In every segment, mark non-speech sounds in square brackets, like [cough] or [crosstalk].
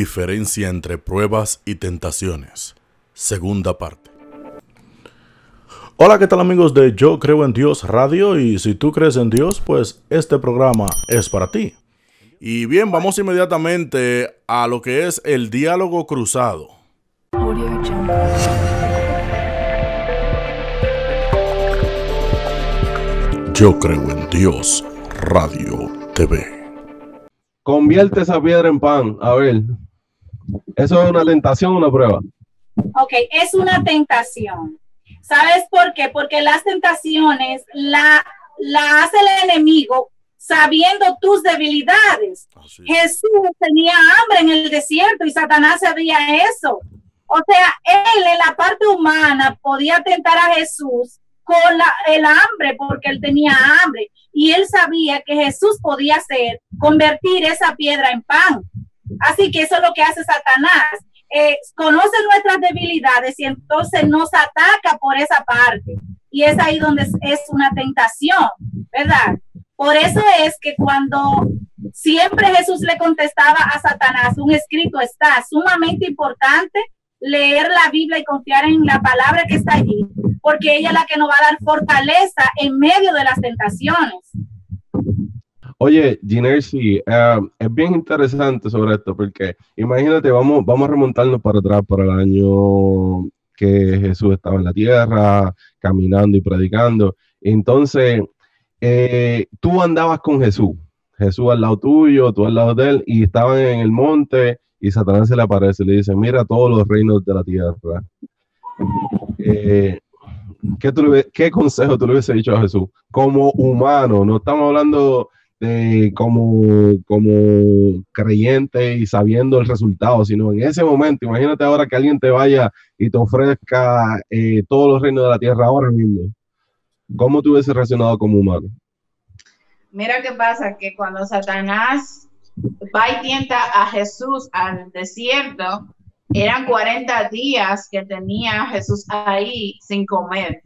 Diferencia entre pruebas y tentaciones. Segunda parte. Hola, ¿qué tal amigos de Yo Creo en Dios Radio? Y si tú crees en Dios, pues este programa es para ti. Y bien, vamos inmediatamente a lo que es el diálogo cruzado. Yo creo en Dios Radio TV. Convierte esa piedra en pan. A ver, ¿eso es una tentación o una prueba? Ok, es una tentación. ¿Sabes por qué? Porque las tentaciones la, la hace el enemigo sabiendo tus debilidades. Jesús tenía hambre en el desierto y Satanás sabía eso. O sea, él en la parte humana podía tentar a Jesús con la, el hambre porque él tenía hambre y él sabía que Jesús podía hacer, convertir esa piedra en pan. Así que eso es lo que hace Satanás. Eh, conoce nuestras debilidades y entonces nos ataca por esa parte. Y es ahí donde es, una tentación, ¿verdad? Por eso es que cuando siempre Jesús le contestaba a Satanás, un escrito está sumamente importante leer la Biblia y confiar en la palabra que está allí, porque ella es la que nos va a dar fortaleza en medio de las tentaciones. Oye, Ginersi, eh, es bien interesante sobre esto, porque imagínate, vamos, vamos a remontarnos para atrás, para el año que Jesús estaba en la tierra, caminando y predicando. Entonces, eh, tú andabas con Jesús, Jesús al lado tuyo, tú al lado de él, y estaban en el monte, y Satanás se le aparece y le dice, mira todos los reinos de la tierra. Eh, ¿qué, consejo tú le hubiese dicho a Jesús? Como humano, no estamos hablando de como, como creyente y sabiendo el resultado, sino en ese momento, imagínate ahora que alguien te vaya y te ofrezca eh, todos los reinos de la tierra ahora mismo. ¿Cómo tú hubiese reaccionado como humano? Mira qué pasa, que cuando Satanás va y tienta a Jesús al desierto, eran 40 días que tenía Jesús ahí sin comer.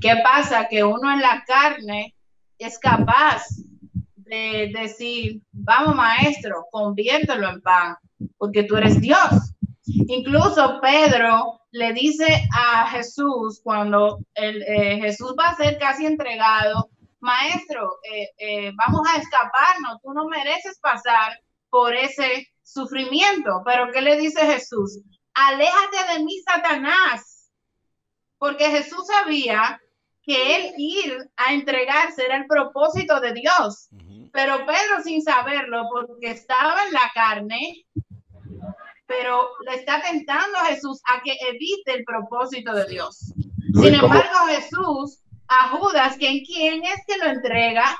¿Qué pasa? Que uno en la carne es capaz de decir, vamos maestro, conviértelo en pan, porque tú eres Dios. Incluso Pedro le dice a Jesús, cuando el, eh, Jesús va a ser casi entregado, maestro, eh, eh, vamos a escaparnos, tú no mereces pasar por ese sufrimiento. Pero ¿qué le dice Jesús? Aléjate de mí, Satanás, porque Jesús sabía que él ir a entregarse era el propósito de Dios. Pero Pedro sin saberlo, porque estaba en la carne, pero le está tentando a Jesús a que evite el propósito de Dios. Sin embargo, Jesús a Judas, quien, quien es que lo entrega,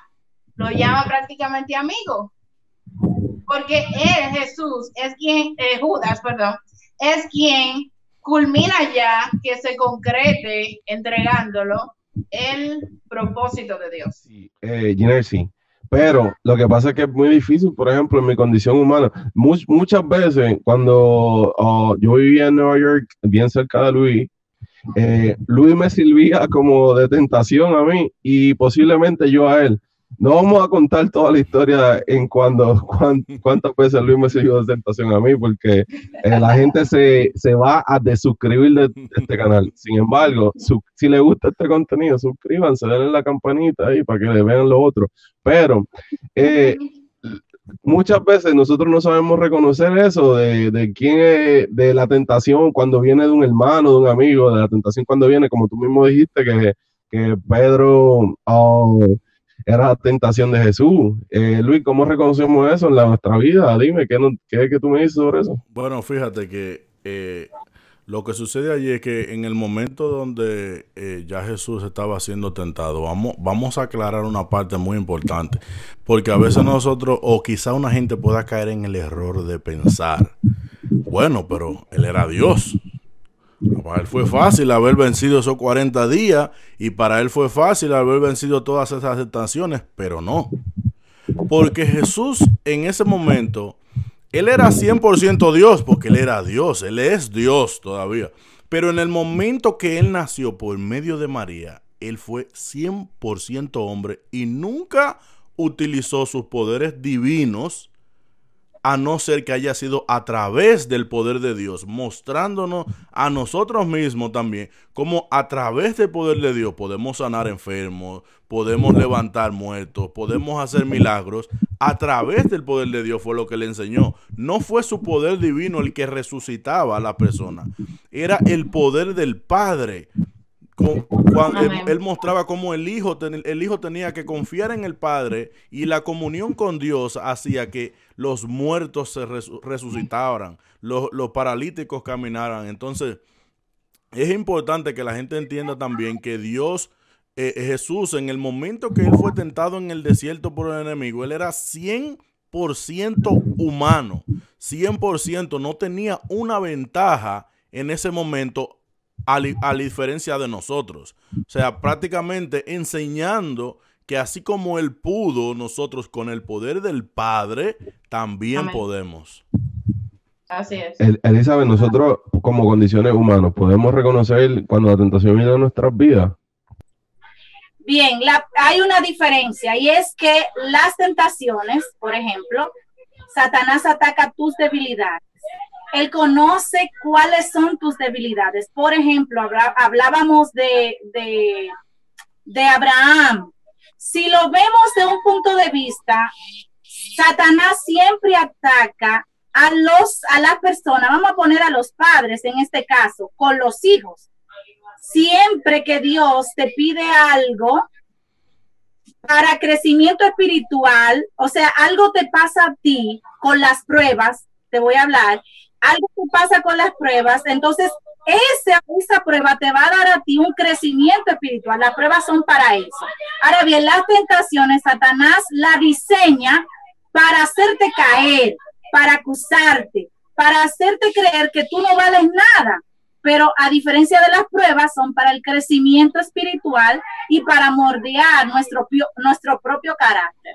lo llama prácticamente amigo. Porque él, Jesús, es quien, eh, Judas, perdón, es quien culmina ya que se concrete entregándolo el propósito de Dios. Sí, eh, sí. Pero lo que pasa es que es muy difícil, por ejemplo, en mi condición humana. muchas veces cuando oh, yo vivía en Nueva York, bien cerca de Luis, eh, Luis me servía como de tentación a mí y posiblemente yo a él. No vamos a contar toda la historia en cuando, cuántas veces Luis me sirvió de tentación a mí, porque eh, la gente se, va a desuscribir de, este canal. Sin embargo, si le gusta este contenido, suscríbanse, denle la campanita ahí para que le vean lo otro. Pero eh, muchas veces nosotros no sabemos reconocer eso de, de quién es, de la tentación cuando viene de un hermano, de un amigo, de la tentación cuando viene, como tú mismo dijiste, que, que Pedro oh, era la tentación de Jesús. Eh, Luis, ¿cómo reconocemos eso en nuestra vida? Dime, ¿qué, qué, que tú me dices sobre eso? Bueno, fíjate que eh, lo que sucede allí es que en el momento donde eh, ya Jesús estaba siendo tentado, vamos, vamos a aclarar una parte muy importante, porque a veces nosotros, o quizá una gente pueda caer en el error de pensar, bueno, pero él era Dios. Para él fue fácil haber vencido esos 40 días y para él fue fácil haber vencido todas esas tentaciones, pero no. Porque Jesús en ese momento él era 100% Dios porque él era Dios, él es Dios todavía. Pero en el momento que él nació por medio de María, él fue 100% hombre y nunca utilizó sus poderes divinos a no ser que haya sido a través del poder de Dios, mostrándonos a nosotros mismos también cómo a través del poder de Dios podemos sanar enfermos, podemos levantar muertos, podemos hacer milagros. A través del poder de Dios fue lo que le enseñó. No fue su poder divino el que resucitaba a la persona, era el poder del Padre cuando él, mostraba cómo el hijo, el hijo tenía que confiar en el Padre y la comunión con Dios hacía que los muertos se resucitaran, los, paralíticos caminaran. Entonces, es importante que la gente entienda también que Dios, eh, Jesús, en el momento que él fue tentado en el desierto por el enemigo, él era 100% humano, 100%, no tenía una ventaja en ese momento a, la diferencia de nosotros. O sea, prácticamente enseñando que así como Él pudo, nosotros con el poder del Padre también podemos. Así es. Elizabeth, nosotros como condiciones humanas podemos reconocer cuando la tentación viene a nuestras vidas. Bien, hay una diferencia y es que las tentaciones, por ejemplo, Satanás ataca tus debilidades él conoce cuáles son tus debilidades. Por ejemplo, hablábamos de, de, Abraham. Si lo vemos de un punto de vista, Satanás siempre ataca a los a la persona, vamos a poner a los padres en este caso, con los hijos. Siempre que Dios te pide algo para crecimiento espiritual, o sea, algo te pasa a ti con las pruebas, te voy a hablar, algo que pasa con las pruebas, entonces esa, esa prueba te va a dar a ti un crecimiento espiritual. Las pruebas son para eso. Ahora bien, las tentaciones, Satanás la diseña para hacerte caer, para acusarte, para hacerte creer que tú no vales nada. Pero a diferencia de las pruebas, son para el crecimiento espiritual y para mordear nuestro, nuestro propio carácter.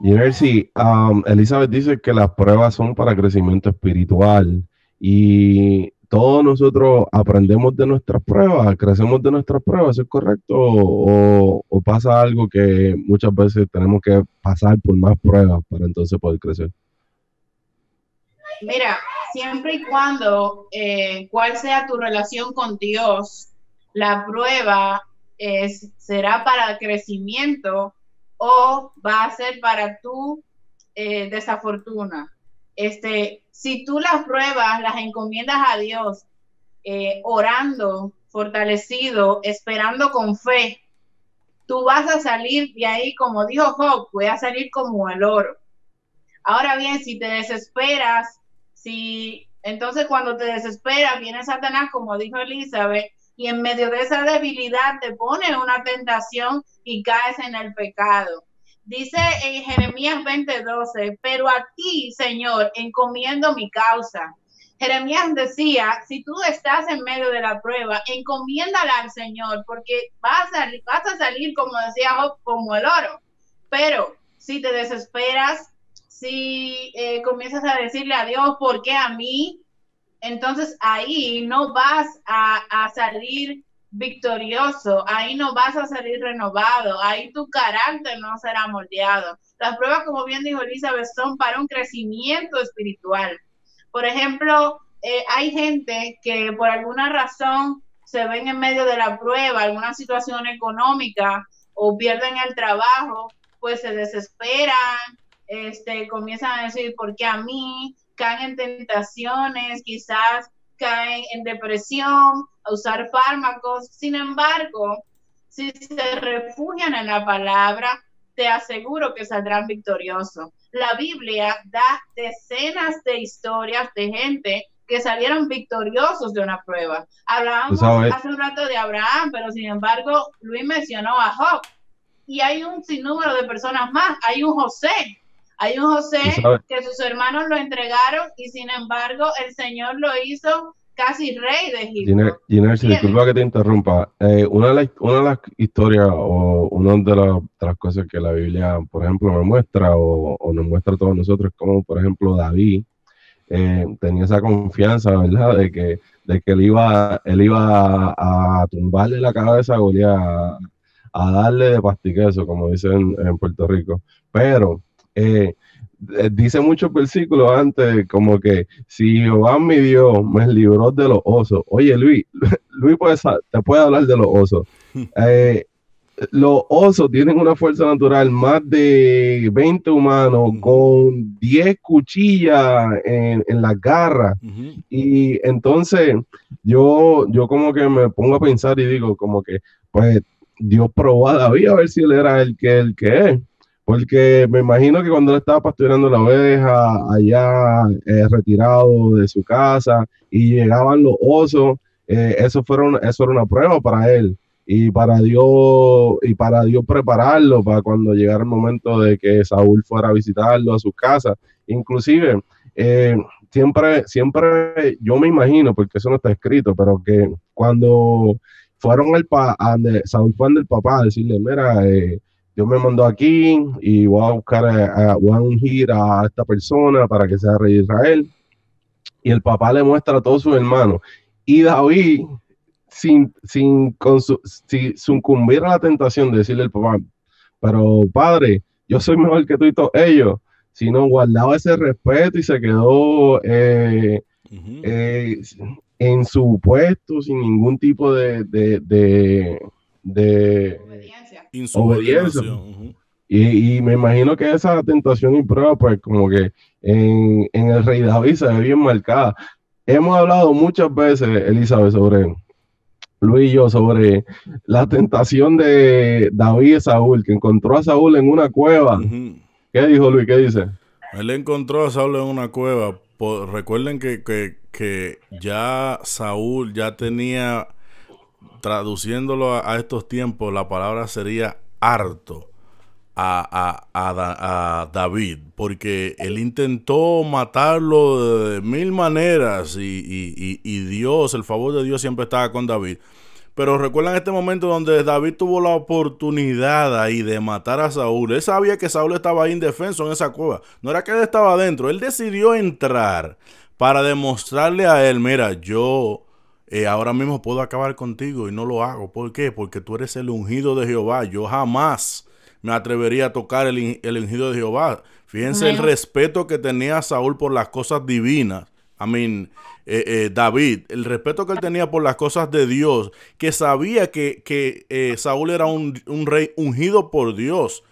Jersey, um, Elizabeth dice que las pruebas son para crecimiento espiritual y todos nosotros aprendemos de nuestras pruebas, crecemos de nuestras pruebas, ¿es correcto? O, pasa algo que muchas veces tenemos que pasar por más pruebas para entonces poder crecer? Mira, siempre y cuando, eh, cuál sea tu relación con Dios, la prueba será para crecimiento o va a ser para tu eh, desafortuna. Este, si tú las pruebas, las encomiendas a Dios, eh, orando, fortalecido, esperando con fe, tú vas a salir de ahí, como dijo Job, voy a salir como el oro. Ahora bien, si te desesperas, si entonces cuando te desesperas, viene Satanás, como dijo Elizabeth, y en medio de esa debilidad te pone una tentación y caes en el pecado. Dice en Jeremías 20:12, pero a ti, Señor, encomiendo mi causa. Jeremías decía, si tú estás en medio de la prueba, encomiéndala al Señor, porque vas a, salir, como decía Job, como el oro. Pero si te desesperas, si eh, comienzas a decirle a Dios, ¿por qué a mí? Entonces ahí no vas a, salir victorioso, ahí no vas a salir renovado, ahí tu carácter no será moldeado. Las pruebas, como bien dijo Elizabeth, son para un crecimiento espiritual. Por ejemplo, eh, hay gente que por alguna razón se ven en medio de la prueba, alguna situación económica o pierden el trabajo, pues se desesperan, este, comienzan a decir, ¿por qué a mí? Caen en tentaciones, quizás caen en depresión, a usar fármacos. Sin embargo, si se refugian en la palabra, te aseguro que saldrán victoriosos. La Biblia da decenas de historias de gente que salieron victoriosos de una prueba. Hablábamos hace un rato de Abraham, pero sin embargo, Luis mencionó a Job. Y hay un sinnúmero de personas más. Hay un José. Hay un José que sus hermanos lo entregaron y sin embargo el Señor lo hizo casi rey de Egipto. Giner, disculpa que te interrumpa. Eh, una, de las, una, de las, historias o una de, las cosas que la Biblia, por ejemplo, nos muestra o, nos muestra a todos nosotros, como por ejemplo David eh, tenía esa confianza, ¿verdad? De que, de que él iba, él iba a, tumbarle la cabeza a Goliat, a, darle de pastiqueso, como dicen en Puerto Rico. Pero eh, eh, dice muchos versículos antes, como que si Jehová mi Dios me libró de los osos. Oye, Luis, [laughs] Luis puede, te puede hablar de los osos. [laughs] Eh, los osos tienen una fuerza natural más de 20 humanos con 10 cuchillas en, en las garras. Y entonces yo, yo como que me pongo a pensar y digo como que, pues Dios probó a David a ver si él era el que, el que es. Porque me imagino que cuando él estaba pastoreando la oveja allá eh, retirado de su casa y llegaban los osos, eh, eso, fueron, eso era una prueba para él y para Dios y para Dios prepararlo para cuando llegara el momento de que Saúl fuera a visitarlo a su casa. Inclusive, eh, siempre, siempre yo me imagino, porque eso no está escrito, pero que cuando fueron al pa, Saúl fue del papá a decirle, mira, eh, Dios me mandó aquí y voy a buscar, a, voy a ungir a esta persona para que sea rey de Israel. Y el papá le muestra a todos sus hermanos. Y David, sin, sin, con su, sin sucumbir a la tentación de decirle al papá, pero padre, yo soy mejor que tú y todos ellos, sino guardaba ese respeto y se quedó eh, eh, en su puesto sin ningún tipo de, de, de, obediencia. y, me imagino que esa tentación y prueba, pues como que en, en el rey David se ve bien marcada. Hemos hablado muchas veces, Elizabeth, sobre Luis y yo sobre la tentación de David y Saúl, que encontró a Saúl en una cueva. ¿Qué dijo Luis? ¿Qué dice? Él encontró a Saúl en una cueva. recuerden que, que, ya Saúl ya tenía, traduciéndolo a, estos tiempos, la palabra sería harto. A, a, David, porque él intentó matarlo de mil maneras y, y, Dios, el favor de Dios siempre estaba con David. Pero recuerdan este momento donde David tuvo la oportunidad ahí de matar a Saúl. Él sabía que Saúl estaba indefenso en esa cueva. No era que él estaba adentro. Él decidió entrar para demostrarle a él, mira, yo eh, ahora mismo puedo acabar contigo y no lo hago. ¿Por qué? Porque tú eres el ungido de Jehová. Yo jamás me atrevería a tocar el, el ungido de Jehová. Fíjense el respeto que tenía Saúl por las cosas divinas. I mean, eh, eh, David, el respeto que él tenía por las cosas de Dios, que sabía que, que eh, Saúl era un, rey ungido por Dios.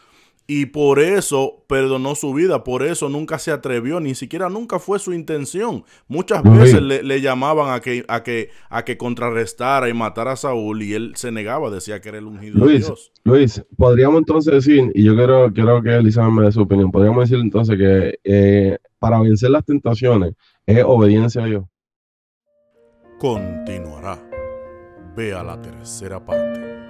Y por eso perdonó su vida, por eso nunca se atrevió, ni siquiera nunca fue su intención. Muchas veces le, llamaban a que, a, que, a que contrarrestara y matara a Saúl y él se negaba, decía que era el ungido de Dios. Luis, podríamos entonces decir, y yo quiero, quiero que Elizabeth me dé su opinión, podríamos decir entonces que para vencer las tentaciones es obediencia a Dios continuará. Vea la tercera parte.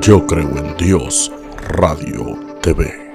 Yo creo en Dios, Radio TV.